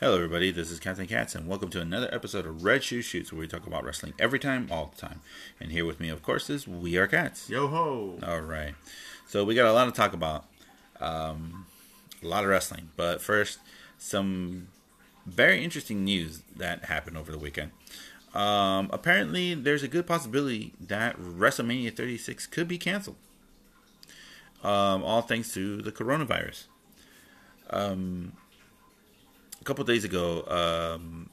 Hello, everybody. This is Captain Katz, and welcome to another episode of Red Shoe Shoots, where we talk about wrestling every time, all the time. And here with me, of course, is We Are Cats. Yo ho! All right. So we got a lot to talk about. Um, a lot of wrestling, but first, some very interesting news that happened over the weekend. Um, apparently, there's a good possibility that WrestleMania 36 could be canceled. Um, all thanks to the coronavirus. Um, a couple days ago, um,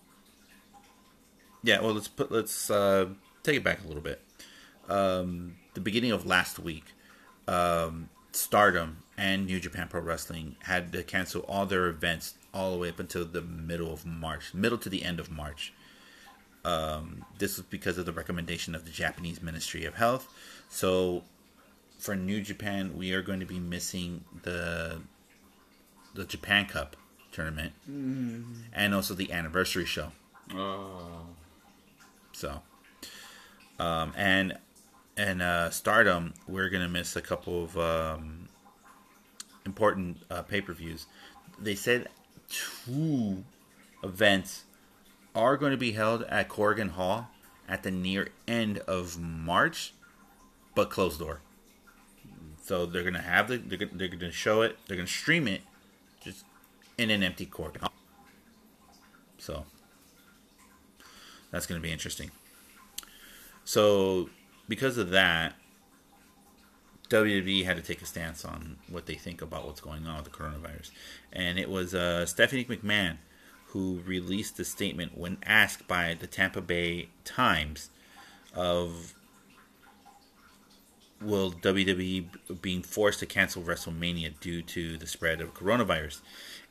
yeah. Well, let's put let's uh, take it back a little bit. Um, the beginning of last week, um, Stardom and New Japan Pro Wrestling had to cancel all their events all the way up until the middle of March, middle to the end of March. Um, this was because of the recommendation of the Japanese Ministry of Health. So, for New Japan, we are going to be missing the the Japan Cup tournament and also the anniversary show. Uh, So, um, and and uh, Stardom, we're gonna miss a couple of um, important uh, pay per views. They said two events are going to be held at Korakuen Hall at the near end of March, but closed door. So they're gonna have the they're gonna show it, they're gonna stream it, just in an empty court. So that's going to be interesting. So, because of that, WWE had to take a stance on what they think about what's going on with the coronavirus. And it was uh, Stephanie McMahon who released a statement when asked by the Tampa Bay Times of will WWE being forced to cancel WrestleMania due to the spread of coronavirus.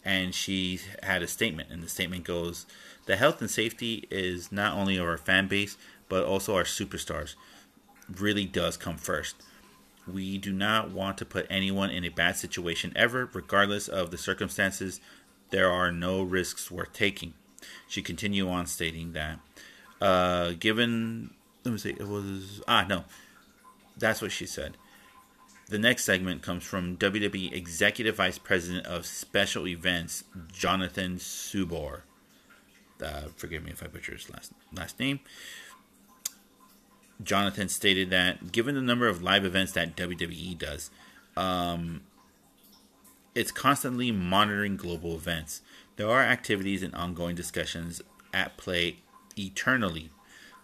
And she had a statement, and the statement goes The health and safety is not only of our fan base, but also our superstars. Really does come first. We do not want to put anyone in a bad situation ever, regardless of the circumstances. There are no risks worth taking. She continued on stating that, uh, given, let me see, it was, ah, no, that's what she said. The next segment comes from WWE Executive Vice President of Special Events, Jonathan Saboor. Uh, forgive me if I butcher his last last name. Jonathan stated that given the number of live events that WWE does, um, it's constantly monitoring global events. There are activities and ongoing discussions at play eternally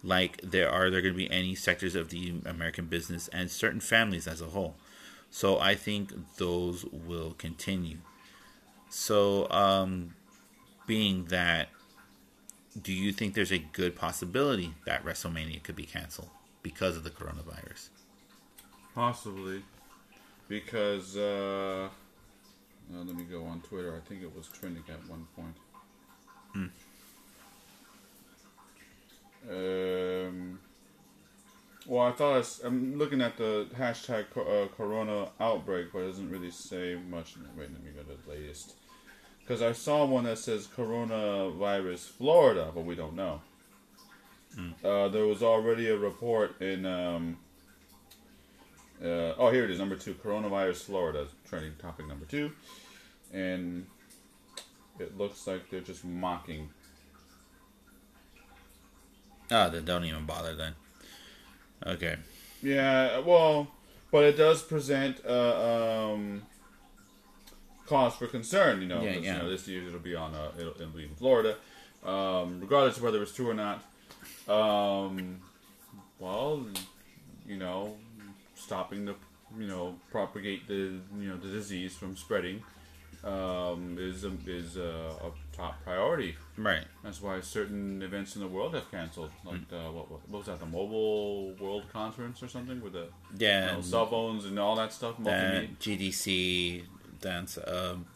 like there are there going to be any sectors of the American business and certain families as a whole. So I think those will continue. So um, being that, do you think there's a good possibility that WrestleMania could be canceled because of the coronavirus? possibly. Because, uh, uh, let me go on Twitter. I think it was trending at one point. Um, well, I thought I, am looking at the hashtag uh, Corona outbreak, but it doesn't really say much. Wait, let me go to the latest. Because I saw one that says coronavirus Florida, but we don't know. Uh, there was already a report in. Um, uh, oh, here it is, number two, coronavirus Florida, trending topic number two, and it looks like they're just mocking. Oh, then don't even bother then. Okay. Yeah, well, but it does present uh, um, cause for concern. You know, Yeah, yeah. You know, this year it'll be on. Uh, it'll, it'll be in Florida, um, regardless of whether it's true or not. Um, well, you know, stopping the you know propagate the you know the disease from spreading um, is a, is a, a top priority. Right. That's why certain events in the world have canceled. Like Hmm. uh, what, what what was that? The Mobile World Conference or something with the Yeah. you know, cell phones and all that stuff. That GDC, dance, um,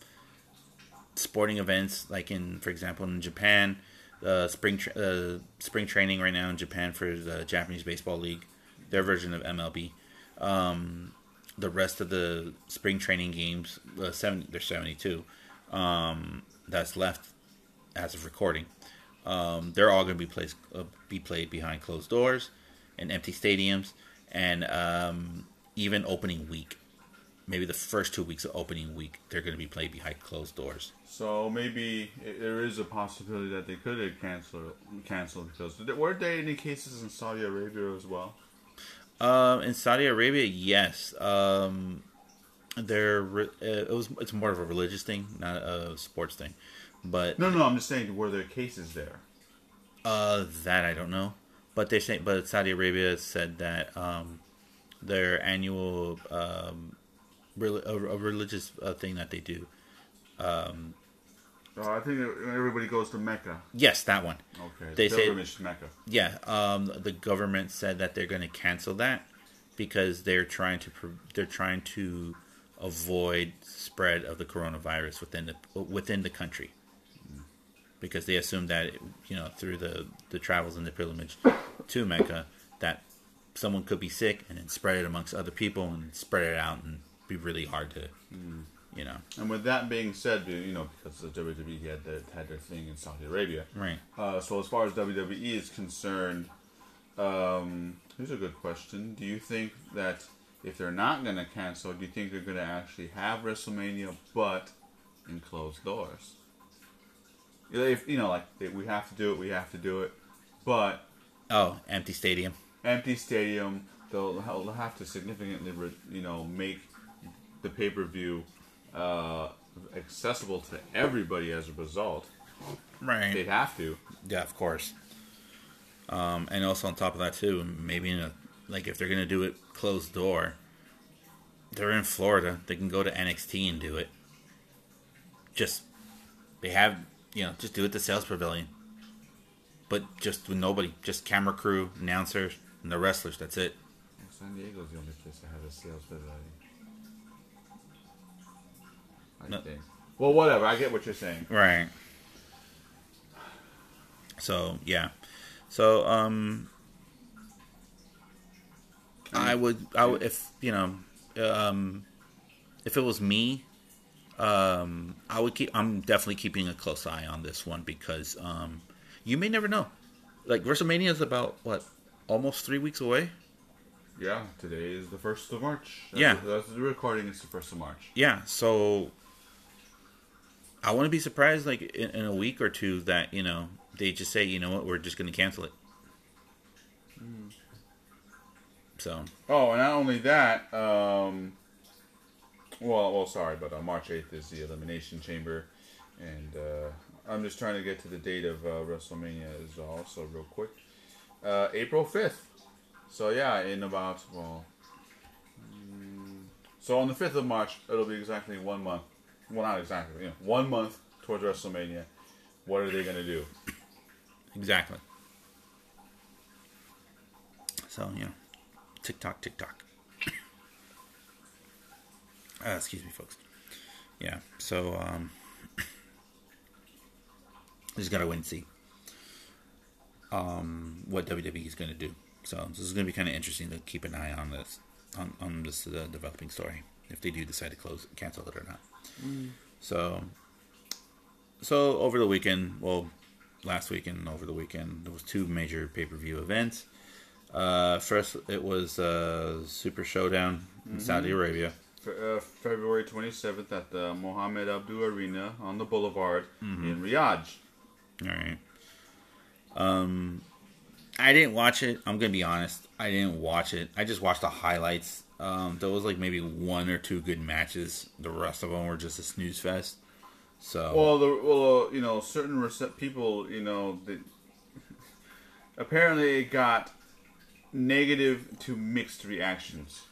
sporting events like in, for example, in Japan, uh, spring tra- uh, spring training right now in Japan for the Japanese Baseball League, their version of MLB. Um, the rest of the spring training games, uh, there's seventy two, um, that's left as of recording. Um, they're all going to be played uh, be played behind closed doors in empty stadiums, and um, even opening week maybe the first two weeks of opening week they're going to be played behind closed doors. So maybe there is a possibility that they could have canceled canceled because were there any cases in Saudi Arabia as well? Um, in Saudi Arabia, yes. Um, there uh, it was it's more of a religious thing, not a sports thing. But no, no, I'm just saying, were there cases there? Uh, that I don't know, but they say, but Saudi Arabia said that um, their annual um, re- a, a religious uh, thing that they do. Um, oh, I think everybody goes to Mecca. Yes, that one. Okay, they say Mecca. Yeah, um, the government said that they're going to cancel that because they're trying to they're trying to avoid spread of the coronavirus within the within the country because they assume that you know through the the travels and the pilgrimage to Mecca that someone could be sick and then spread it amongst other people and spread it out and be really hard to mm. You know. And with that being said, you know because the WWE had their, had their thing in Saudi Arabia, right? Uh, so as far as WWE is concerned, um, here's a good question: Do you think that if they're not going to cancel, do you think they're going to actually have WrestleMania but in closed doors? If you know, like we have to do it, we have to do it, but oh, empty stadium, empty stadium. They'll, they'll have to significantly, you know, make the pay per view uh, accessible to everybody as a result. Right, they'd have to. Yeah, of course. Um, and also on top of that too, maybe in a like if they're gonna do it closed door, they're in Florida. They can go to NXT and do it. Just they have you know just do it the sales pavilion, but just with nobody, just camera crew, announcers, and the wrestlers. That's it. San Diego's the only place that has a sales pavilion. I no. think. Well, whatever. I get what you're saying. Right. So yeah, so um, I would, I would, if you know, um, if it was me, um, I would keep. I'm definitely keeping a close eye on this one because um, you may never know. Like WrestleMania is about what, almost three weeks away. Yeah, today is the first of March. That's yeah, the, that's the recording. It's the first of March. Yeah, so I want to be surprised, like in, in, a week or two, that you know they just say, you know what, we're just going to cancel it. Mm. So. Oh, and not only that, um, well, well, sorry, but uh, March eighth is the Elimination Chamber, and uh, I'm just trying to get to the date of uh, WrestleMania is also real quick. Uh, April fifth. So yeah, in about well, mm, so on the fifth of March, it'll be exactly one month. Well, not exactly, you know, one month towards WrestleMania. What are they going to do? Exactly. So you know, TikTok, TikTok. Uh, excuse me, folks. Yeah. So um, just gotta wait and see um, what WWE is going to do. So this is going to be kind of interesting to keep an eye on this on, on this uh, developing story if they do decide to close cancel it or not. Mm. So so over the weekend, well, last weekend over the weekend, there was two major pay per view events. Uh, first, it was uh, Super Showdown in mm-hmm. Saudi Arabia uh, February 27th at the Mohammed Abdul Arena on the Boulevard mm-hmm. in Riyadh. All right. Um, I didn't watch it. I'm gonna be honest. I didn't watch it. I just watched the highlights. Um, there was like maybe one or two good matches. The rest of them were just a snooze fest. So well, the, well, you know, certain rece- people, you know, that apparently it got negative to mixed reactions.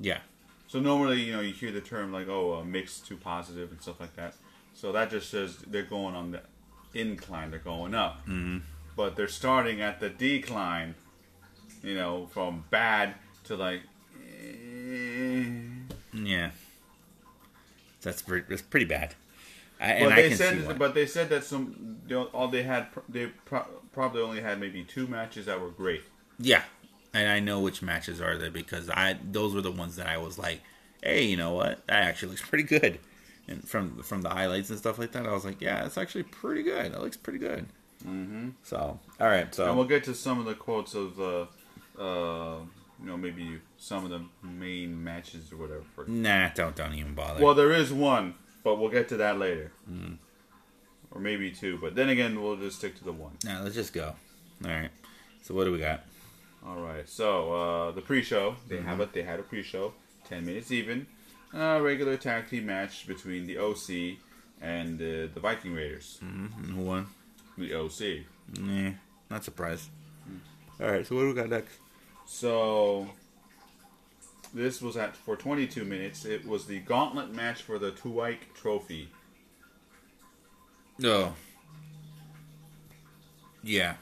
Yeah. So normally, you know, you hear the term like, "Oh, uh, mixed to positive" and stuff like that. So that just says they're going on the incline; they're going up. Mm-hmm. But they're starting at the decline. You know, from bad to like. Eh. Yeah. That's pretty. That's pretty bad. I, but they said, but they said that some, know, all they had, they pro- probably only had maybe two matches that were great. Yeah, and I know which matches are there because I those were the ones that I was like, hey, you know what? That actually looks pretty good. And from from the highlights and stuff like that, I was like, yeah, it's actually pretty good. That looks pretty good. Mm-hmm. So, all right. So, and we'll get to some of the quotes of uh, uh, you know maybe some of the main matches or whatever. For, Nah, don't don't even bother. well, there is one, but we'll get to that later. Or maybe two, but then again, we'll just stick to the one. nah, let's just go. All right. So what do we got? All right. So uh, the pre-show, they have it. They had a pre-show, ten minutes even. A regular tag team match between the OC and uh, the Viking Raiders. Mm, Who won? The OC. Nah, not surprised. All right. So what do we got next? So this was at for 22 minutes. It was the gauntlet match for the Tuwaiq Trophy. Oh. Yeah.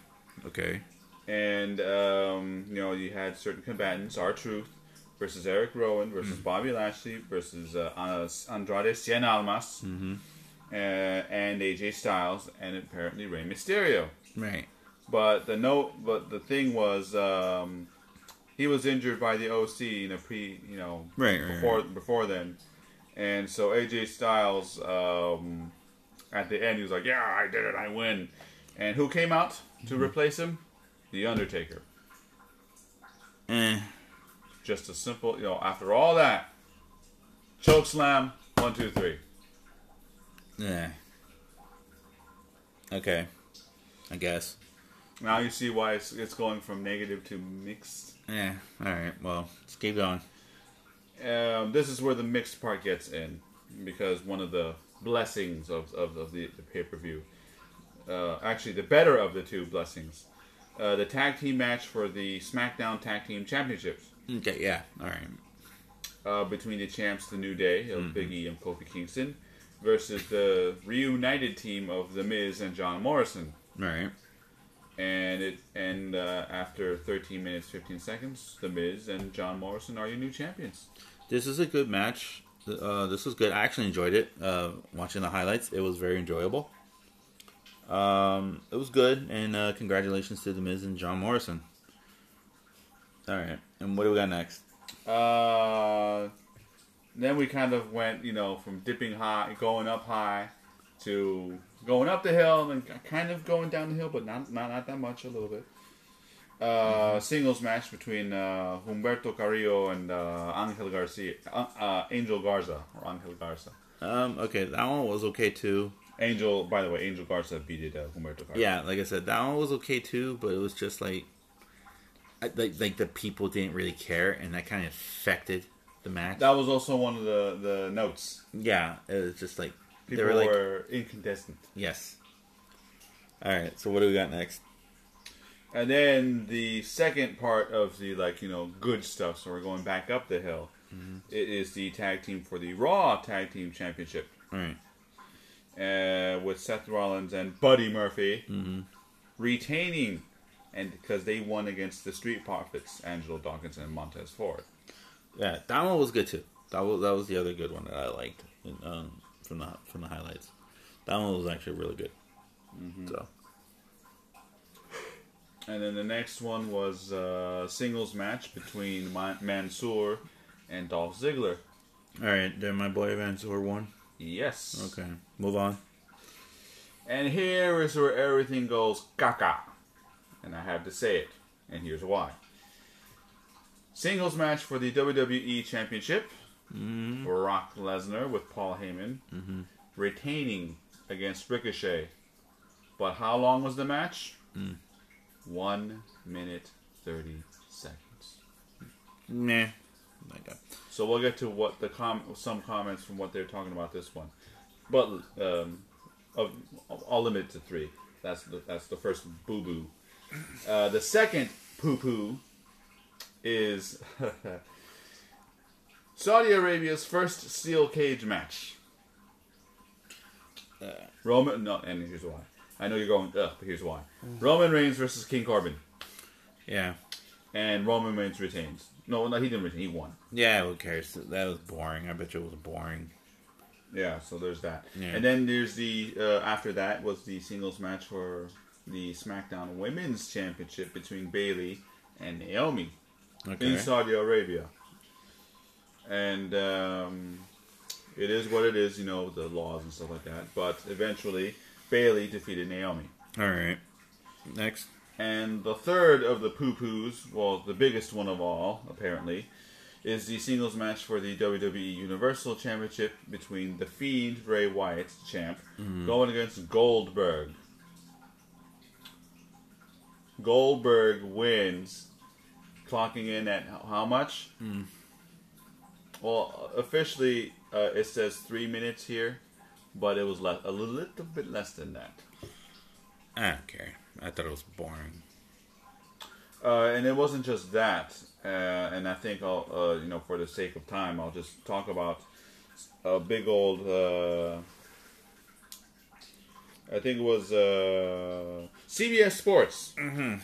Okay. And um, you know you had certain combatants: R Truth versus Eric Rowan versus Bobby Lashley versus uh, Andrade Cien Almas, uh, and AJ Styles, and apparently Rey Mysterio. Right. But the note, but the thing was, um, he was injured by the OC in a pre, you know, Right, right, before before then, and so AJ Styles, um, at the end, he was like, "Yeah, I did it, I win." And who came out to Mm-hmm. replace him? The Undertaker. Eh. Just a simple, you know, after all that, choke slam, one, two, three. Yeah. Okay. I guess. Now you see why it's, it's going from negative to mixed. Yeah. All right. Well, let's keep going. um, this is where the mixed part gets in because one of the blessings of, of, of the, the pay per view, uh, actually the better of the two blessings, uh, the tag team match for the SmackDown Tag Team Championships Okay. Yeah. All right. uh, between the champs, the New Day of Big E and Kofi Kingston, versus the reunited team of The Miz and John Morrison. All right. And it and uh, after 13 minutes 15 seconds, The Miz and John Morrison are your new champions. This is a good match. Uh, this was good. I actually enjoyed it. Uh, watching the highlights, it was very enjoyable. Um, it was good, and uh, congratulations to the Miz and John Morrison. All right, and what do we got next? Uh, then we kind of went, you know, from dipping high, going up high, to going up the hill, and kind of going down the hill, but not not, not that much, a little bit. Uh, Singles match between uh, Humberto Carrillo and uh, Angel Garcia, uh, uh, Angel Garza or Angel Garza. Um, okay, that one was okay too. Angel, by the way, Angel Garza beat uh, Humberto Carrillo. Yeah, like I said, that one was okay too, but it was just like, I, like, like the people didn't really care, and that kind of affected the match. that was also one of the the notes. yeah, it was just like People they were like, were incandescent. yes. All right, so what do we got next? And then the second part of the like you know good stuff. So we're going back up the hill. It is the tag team for the Raw Tag Team Championship All right. uh, with Seth Rollins and Buddy Murphy retaining, and because they won against the Street Profits, Angelo Dawkins and Montez Ford. Yeah, that one was good too. That was that was the other good one that I liked in, um, from the from the highlights. That one was actually really good. Mm-hmm. So And then the next one was a singles match between Ma- Mansoor and Dolph Ziggler. all right, then my boy Mansoor won. Yes. Okay, move on. And here is where everything goes caca. And I have to say it. And here's why. Singles match for the WWE Championship. Brock Lesnar with Paul Heyman. Retaining against Ricochet. But how long was the match? One minute, 30 seconds. Nah. So we'll get to what the com- some comments from what they're talking about this one, but um, of, I'll limit it to three. That's the that's the first boo boo. Uh, the second poo poo is Saudi Arabia's first steel cage match. Uh, Roman, no, and here's why. I know you're going, ugh, but here's why. Roman Reigns versus King Corbin, yeah. and Roman Reigns retains. No, no, he didn't retain. He won. Yeah, who cares? That was boring. I bet you it was boring. Yeah, so there's that. Yeah. And then there's the uh, after that was the singles match for the SmackDown Women's Championship between Bayley and Naomi Okay. in Saudi Arabia. And um, it is what it is, you know, the laws and stuff like that. But eventually, Bayley defeated Naomi. All right. Next. And the third of the poo poos, well, the biggest one of all, apparently, is the singles match for the WWE Universal Championship between The Fiend, Bray Wyatt, champ, going against Goldberg. Goldberg wins, clocking in at how- how much? Well, officially, uh, it says three minutes here, but it was le- a little bit less than that. Don't care. I thought it was boring. Uh, and it wasn't just that. Uh, and I think I'll, uh, you know, for the sake of time, I'll just talk about a big old. Uh, I think it was uh, CBS Sports. Mm-hmm.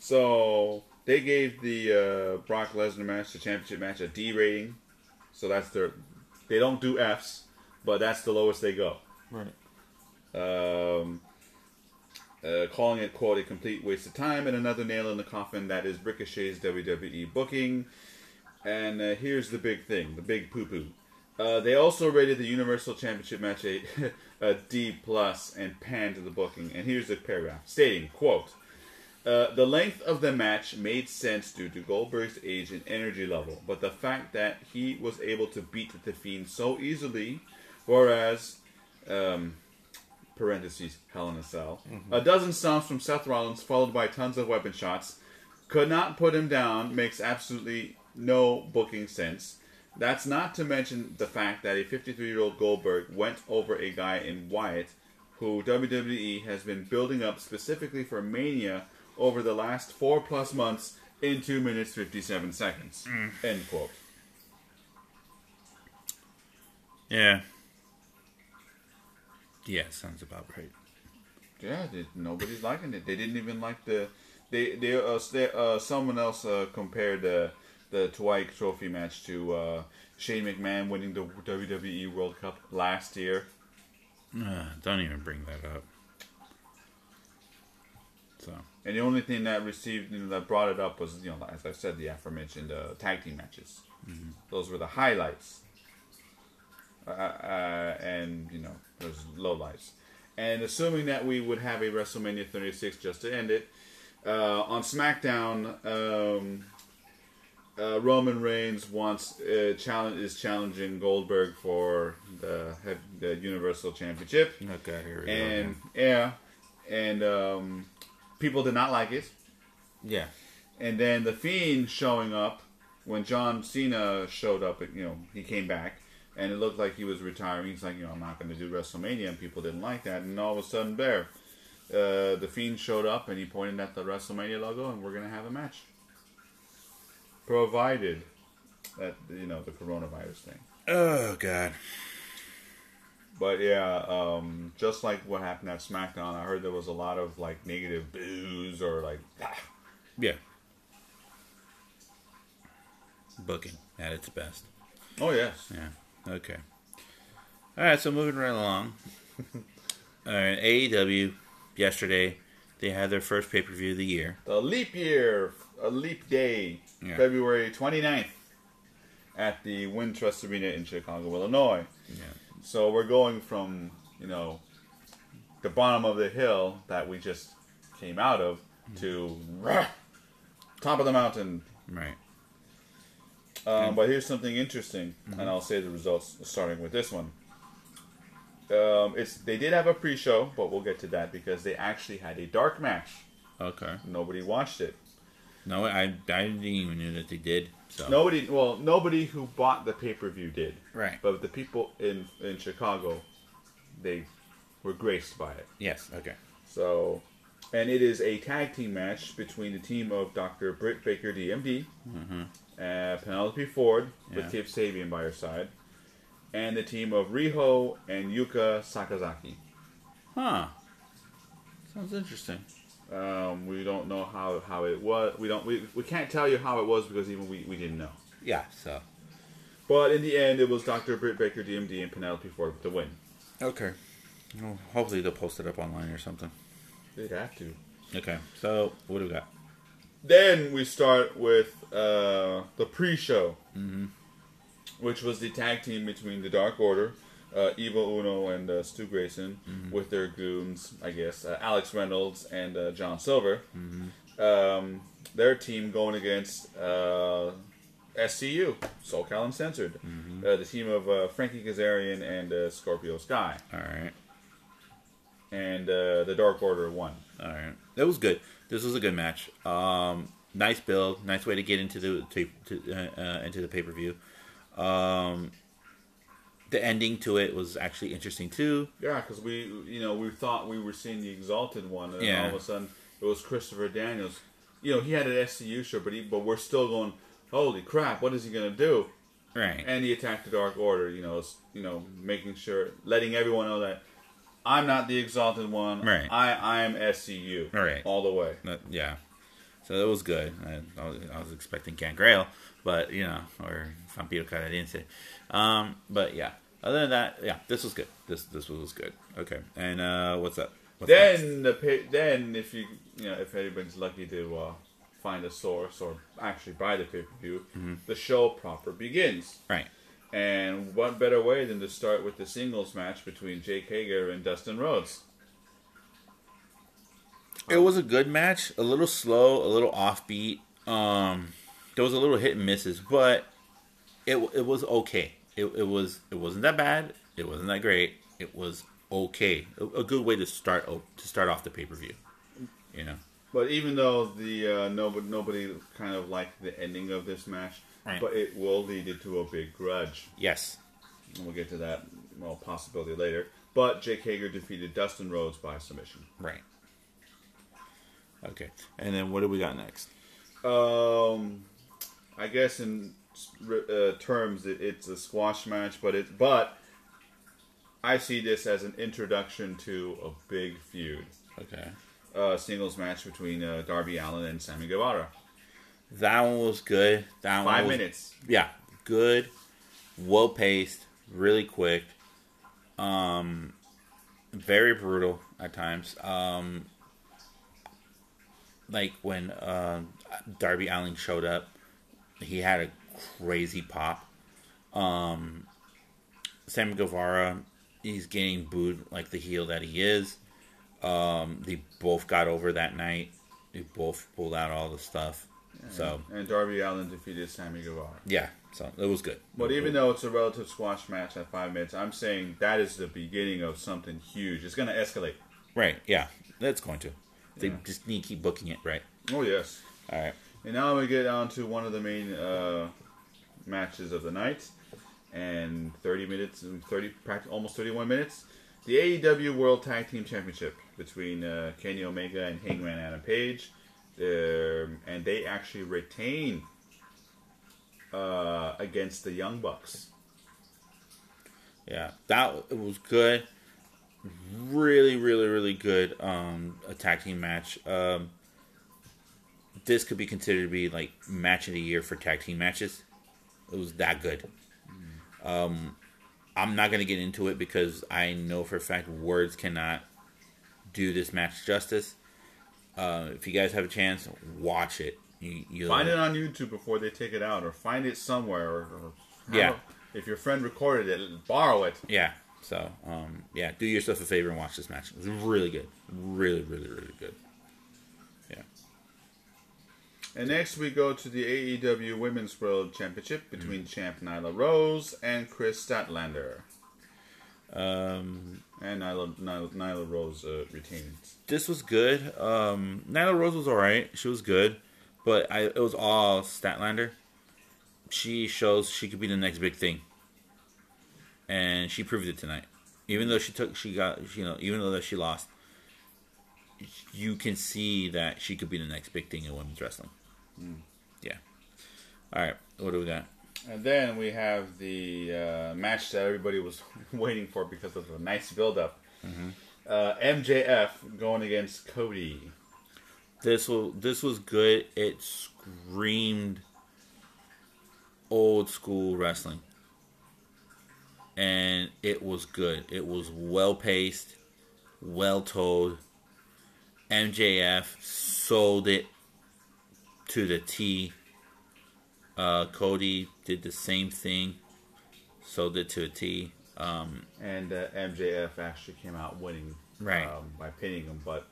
So they gave the uh, Brock Lesnar match, the championship match, a D rating. So that's their. They don't do Fs, but that's the lowest they go. Right. Um, uh, calling it quote a complete waste of time and another nail in the coffin that is Ricochet's WWE booking. And uh, here's the big thing, the big poo poo. Uh, they also rated the Universal Championship match a, a D plus and panned the booking. And here's the paragraph stating, quote, uh, the length of the match made sense due to Goldberg's age and energy level, but the fact that he was able to beat the Fiend so easily, whereas um, parentheses, Hell in a Cell. A dozen stomps from Seth Rollins, followed by tons of weapon shots. Could not put him down, makes absolutely no booking sense. That's not to mention the fact that a 53 year old Goldberg went over a guy in Wyatt who WWE has been building up specifically for Mania over the last four plus months in 2 minutes 57 seconds. End quote. Yeah. Yeah, sounds about right. Yeah, they, nobody's liking it. They didn't even like the. They they uh, uh someone else uh, compared the the Dwight Trophy match to uh, Shane McMahon winning the WWE World Cup last year. Uh, don't even bring that up. And the only thing that received you know, that brought it up was you know as I said the aforementioned uh, tag team matches. Those were the highlights. Uh, uh, and you know there's lowlights. And assuming that we would have a WrestleMania 36 just to end it, uh, on SmackDown, um, uh, Roman Reigns wants uh, challenge is challenging Goldberg for the the Universal Championship, okay, here we go. and yeah, and um, people did not like it. yeah. And then the Fiend showing up when John Cena showed up. You know, he came back and it looked like he was retiring. He's like, you know, I'm not going to do WrestleMania, and people didn't like that. And all of a sudden, there, uh, the Fiend showed up and he pointed at the WrestleMania logo, and we're going to have a match, provided that you know the coronavirus thing. Oh God. But yeah, um, just like what happened at SmackDown, I heard there was a lot of like negative boos or like. "Ah." Yeah. Booking at its best. Oh yes. Yeah. Okay. All right. So moving right along. All right. AEW yesterday they had their first pay per view of the year. The leap year, a leap day, Yeah. February 29th at the Wintrust Arena in Chicago, Illinois. Yeah. So we're going from, you know, the bottom of the hill that we just came out of to rah, top of the mountain. Right. Um, but here's something interesting, and I'll say the results starting with this one. Um, it's they did have a pre-show, but we'll get to that because they actually had a dark match. Okay. Nobody watched it. No, I I didn't even know that they did. So. Nobody, well, nobody who bought the pay per view did, Right. but the people in in Chicago, they were graced by it. Yes. Okay. So, and it is a tag team match between the team of Dr. Britt Baker, DMD, uh, Penelope Ford with Yeah. Kip Sabian by her side, and the team of Riho and Yuka Sakazaki. Huh. Sounds interesting. Um, we don't know how, how it was. We don't. We, we can't tell you how it was because even we, we didn't know. Yeah. So. But in the end, it was Dr. Britt Baker, DMD, and Penelope Ford with the win. Okay. Well, hopefully they'll post it up online or something. They'd have to. Okay. So what do we got? Then we start with uh, the pre-show, which was the tag team between the Dark Order, uh, Evil Uno and uh, Stu Grayson Mm-hmm. with their goons, I guess, uh, Alex Reynolds and uh, John Silver. Mm-hmm. Um, their team going against uh, SCU, SoCal Uncensored, Mm-hmm. uh, the team of uh, Frankie Kazarian and uh, Scorpio Sky, All right. and uh, the Dark Order won. All right. That was good. This was a good match. Um, nice build. Nice way to get into the to, to, into the pay per view. Um, the ending to it was actually interesting too. Yeah, because we, you know, we thought we were seeing the Exalted one, and Yeah. all of a sudden it was Christopher Daniels. You know, he had an SCU shirt, but he, but we're still going, holy crap, what is he gonna do? Right. And he attacked the Dark Order. You know, you know, making sure, letting everyone know that I'm not the Exalted one. Right. I I am SCU. Right. All the way. That- yeah. So it was good. I, I, was, I was expecting Gangrel, but you know, or Vampiro Canadiense. Um, but yeah. Other than that, yeah, this was good. This this was good. Okay. And uh, what's up? What's next? Then the then if you you know if anybody's lucky to uh, find a source or actually buy the pay per view, Mm-hmm. the show proper begins. right. And what better way than to start with the singles match between Jake Hager and Dustin Rhodes? It was a good match. A little slow, a little offbeat. Um, there was a little hit and misses, but it it was okay. It, it was it wasn't that bad. It wasn't that great. It was okay. A, a good way to start to start off the pay per view. You know. But even though the uh, nobody, nobody kind of liked the ending of this match, Right. but it will lead into a big grudge. Yes. And we'll get to that well possibility later. But Jake Hager defeated Dustin Rhodes by submission. Right. Okay. And then what do we got next? Um, I guess in uh, terms it, it's a squash match, but it but I see this as an introduction to a big feud. Okay. uh, singles match between uh, Darby Allin and Sammy Guevara. That one was good. That one Five was, minutes. Yeah, good, well paced, really quick. Um, very brutal at times. Um, like when uh, Darby Allin showed up, he had a crazy pop. Um, Sammy Guevara, he's getting booed like the heel that he is. Um, they both got over that night. They both pulled out all the stuff. So And Darby Allin defeated Sammy Guevara. yeah, so it was good. But even though it's a relative squash match at five minutes, I'm saying that is the beginning of something huge. It's going to escalate. right, yeah, that's going to. They Yeah. just need to keep booking it right. Oh yes. All right. And now we get on to one of the main uh, matches of the night, and 30 minutes, and 30, almost 31 minutes. The AEW World Tag Team Championship between uh, Kenny Omega and Hangman Adam Page, um, and they actually retain uh, against the Young Bucks. Yeah, that was good. Really, really, really good um, team match. Um, this could be considered to be like match of the year for tag team matches. It was that good. Um, I'm not gonna get into it because I know for a fact words cannot do this match justice. Uh, if you guys have a chance, watch it. You, Find it on YouTube before they take it out, or find it somewhere, or, or Yeah. if your friend recorded it, borrow it. Yeah. So, um, yeah, do yourself a favor and watch this match. It was really good. Really, really, really good. And next we go to the AEW Women's World Championship between champ Nyla Rose and Kris Statlander. Um, And Nyla, Nyla, Nyla Rose uh, retains. this was good. Um, Nyla Rose was all right. She was good, but I, it was all Statlander. She shows she could be the next big thing, and she proved it tonight. Even though she took, she got, you know, even though that she lost, you can see that she could be the next big thing in women's wrestling. Yeah. All right, what do we got? And then we have the uh, match that everybody was waiting for because of the nice build-up. Uh, MJF going against Cody. This will this was good. It screamed old school wrestling. And it was good. It was well paced, well told. MJF sold it to the T. Uh, Cody did the same thing, sold it to a T. Um, and uh, MJF actually came out winning, Right. um, by pinning him, but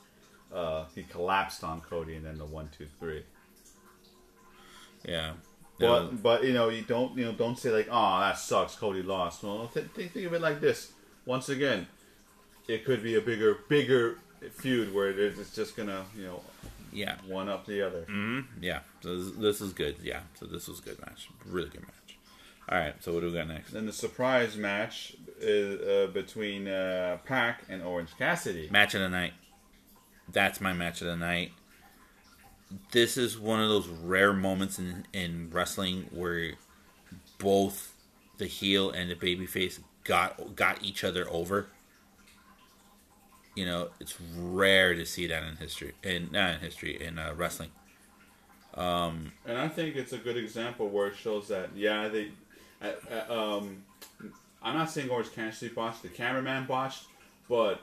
uh, he collapsed on Cody, and then the one, two, three. yeah. But but you know you don't you know don't say like oh that sucks Cody lost. Well th- think think of it like this. Once again, it could be a bigger bigger feud where it's just gonna you know yeah. one up the other. hmm Yeah. So this, this is good. Yeah. So this was a good match. Really good match. All right. So what do we got next? Then the surprise match is uh, between uh, Pac and Orange Cassidy. Match of the night. That's my match of the night. This is one of those rare moments in, in wrestling where both the heel and the babyface got got each other over. You know, it's rare to see that in history, in not in history, in uh, wrestling. And I think it's a good example where it shows that yeah they, uh, uh, um, I'm not saying Orange Cassidy botched, the cameraman botched, but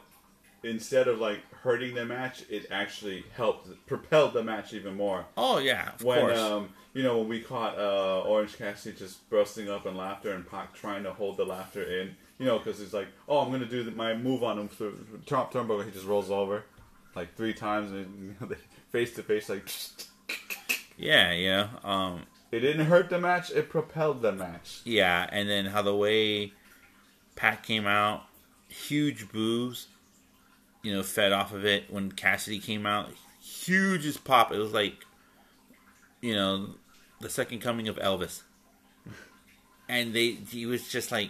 instead of like hurting the match, it actually helped propelled the match even more. Oh yeah, of when course. um, you know when we caught uh, Orange Cassidy just bursting up in laughter and Pac trying to hold the laughter in, you know, because he's like, "Oh, I'm gonna do the, my move on him through top turnbuckle." He just rolls over like three times and you know, face to face like. yeah, you know, um, It didn't hurt the match; it propelled the match. Yeah, and then how the way Pat came out, huge boos, you know, fed off of it. When Cassidy came out, hugest pop. It was like, you know, the second coming of Elvis. And they, he was just like,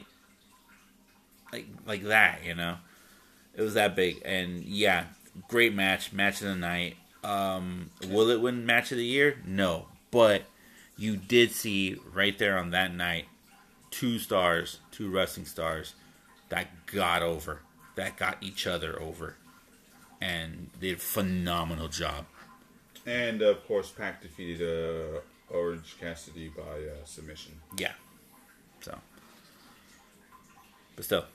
like, like that, you know. It was that big, and yeah, great match, match of the night. Um, will it win match of the year? No, but you did see right there on that night two stars, two wrestling stars that got over, that got each other over, and did a phenomenal job. And of course, Pac defeated uh, Orange Cassidy by uh, submission. Yeah. So, but still,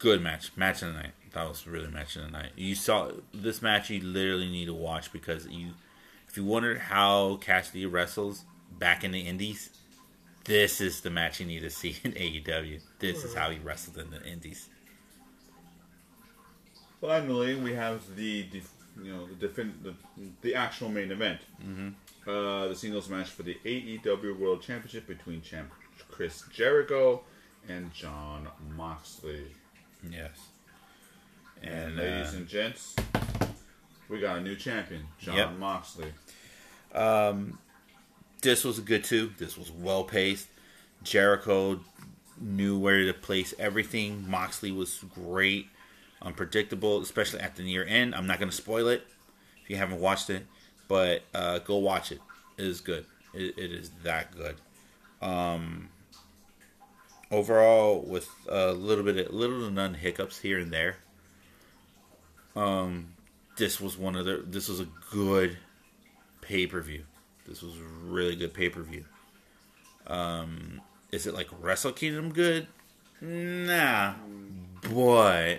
good match, match of the night. That was really match of the night. You saw this match. You literally need to watch because you, if you wondered how Cassidy wrestles back in the Indies, this is the match you need to see in AEW. This is how he wrestled in the Indies. Finally, we have the you know the, defin- the the actual main event. Mm-hmm. Uh, the singles match for the AEW World Championship between champ Chris Jericho and Jon Moxley. Yes. And, And, ladies uh, and gents, we got a new champion, Jon Yep. Moxley. Um, this was a good too. This was well paced. Jericho knew where to place everything. Moxley was great, unpredictable, especially at the near end. I'm not going to spoil it if you haven't watched it, but uh, go watch it. It is good. It, it is that good. Um, overall, with a little bit, of, little to none hiccups here and there. Um, this was one of the. This was a good pay per view. This was really good pay per view. Um, is it like Wrestle Kingdom good? Nah, but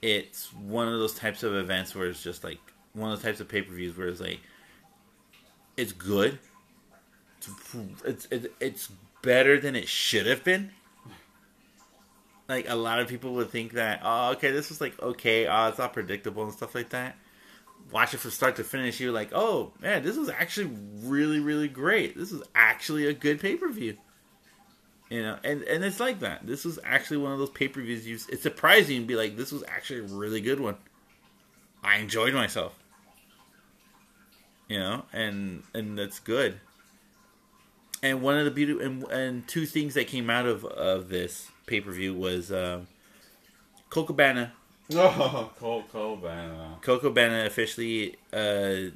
it's one of those types of events where it's just like one of those types of pay per views where it's like it's good. It's it's, it's better than it should have been. Like a lot of people would think that, oh, okay, this was like okay, oh, it's not predictable and stuff like that watch it from start to finish, you're like, oh man, this was actually really, really great. This is actually a good pay per view. You know, and and it's like that. This was actually one of those pay per views. You, it's surprising to be like, this was actually a really good one. I enjoyed myself. You know, and and that's good. And one of the beauty and and two things that came out of of this pay per view was um, Coco Cabana Oh, Colt Cabana. Coco Bennett officially uh,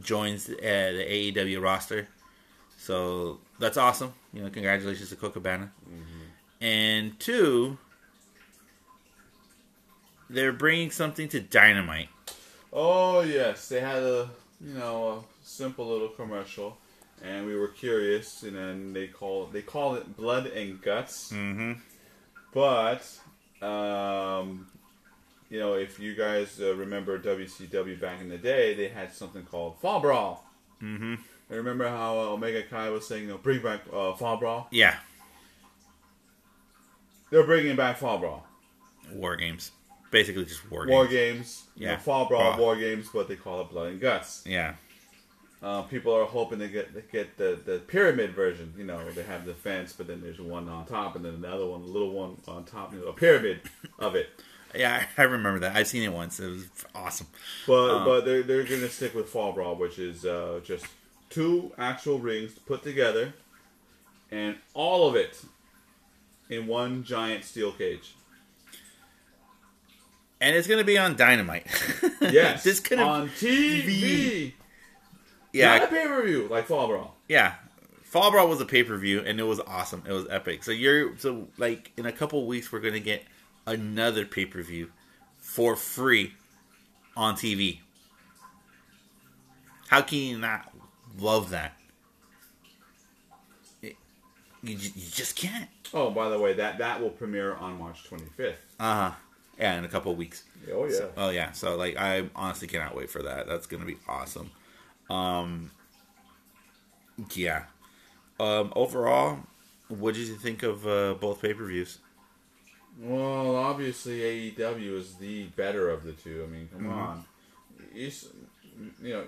joins uh, the AEW roster, so that's awesome. You know, congratulations to Coco Bennett. And two, they're bringing something to Dynamite. Oh yes, they had a you know a simple little commercial, and we were curious, and then they call they call it Blood and Guts. Mm-hmm. But um, you know, if you guys uh, remember WCW back in the day, they had something called Fall Brawl. Mm-hmm. I remember how uh, Omega Kai was saying, you know, bring back uh, Fall Brawl. Yeah. they're bringing back Fall Brawl. War games, basically just war, War games. games. you Yeah. know, Fall Brawl, Brawl. War games, but they call it Blood and Guts. Yeah, Uh, people are hoping to get to get the, the pyramid version. You know, they have the fence, but then there's one on top, and then the other one, the little one on top. You know, a pyramid of it. yeah, I remember that. I've seen it once. It was awesome. But Uh. but they're they're gonna stick with Fall Brawl, which is uh, just two actual rings put together, and all of it in one giant steel cage. And it's gonna be on Dynamite. Yes, this could on TV. Yeah, not a pay per view like Fall Brawl. Yeah, Fall Brawl was a pay per view, and it was awesome. It was epic. So you're so like in a couple weeks, we're gonna get another pay per view for free on TV. How can you not love that? It- you, you just can't. Oh, by the way, that that will premiere on March 25th. Uh huh. Yeah, in a couple of weeks. Oh yeah. Oh yeah, so like I honestly cannot wait for that. That's gonna be awesome. Um, yeah. Um, overall, what did you think of uh, both pay per views? Well, obviously AEW is the better of the two. I mean, come Mm-hmm. on, you, you know,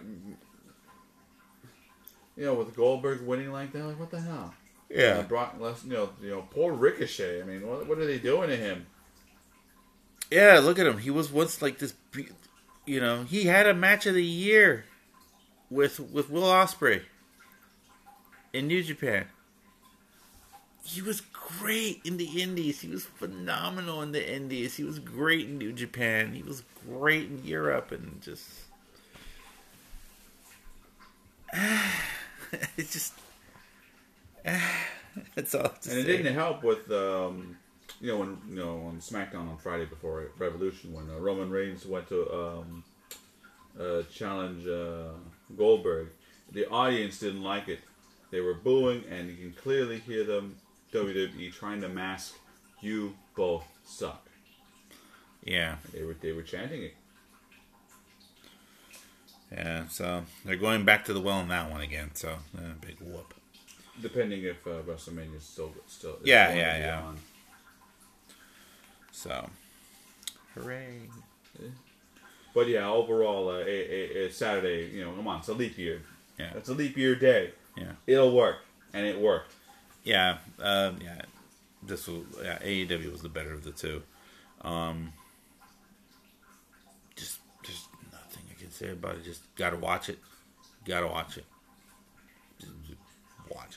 you know, with Goldberg winning like that, like what the hell? Uh, Brock Les, you know, you know, poor Ricochet. I mean, what, what are they doing to him? yeah. Look at him. He was once like this. You know, he had a match of the year with with Will Ospreay in New Japan. He was great in the Indies. He was phenomenal in the Indies. He was great in New Japan. He was great in Europe, and just it's just that's all. to And it didn't help with, um, you know, when you know on SmackDown on Friday before Revolution when uh, Roman Reigns went to um, uh, challenge uh, Goldberg, the audience didn't like it. They were booing, and you can clearly hear them WWE trying to mask "You both suck." Yeah, They were they were chanting it. yeah. So they're going back to the well in that one again. So uh, big whoop. Depending if uh, WrestleMania is still still is Yeah, yeah, yeah. on. So, hooray! But yeah, overall, uh, a, a, a Saturday, you know, come on, it's a leap year. Yeah. It's a leap year day. Yeah. It'll work, and it worked. Yeah, um, yeah. This was yeah. AEW was the better of the two. Um, just, just nothing I can say about it. Just gotta watch it. Gotta watch it. Just, just watch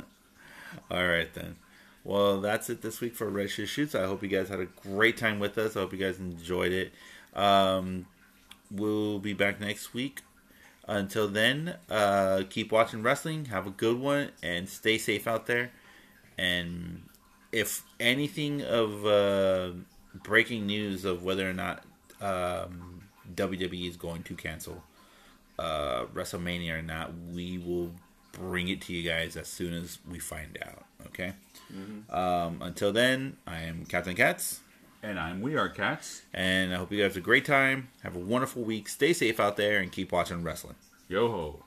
it. All right then. Well, that's it this week for Red Shoots. I hope you guys had a great time with us. I hope you guys enjoyed it. Um, we'll be back next week. Until then, uh, keep watching wrestling. Have a good one and stay safe out there. And if anything of uh, breaking news of whether or not um, WWE is going to cancel uh, WrestleMania or not, we will bring it to you guys as soon as we find out. Okay. Um, until then, I am Captain Cats. And I'm We Are Cats. And I hope you guys have a great time. Have a wonderful week. Stay safe out there and keep watching wrestling. Yo ho.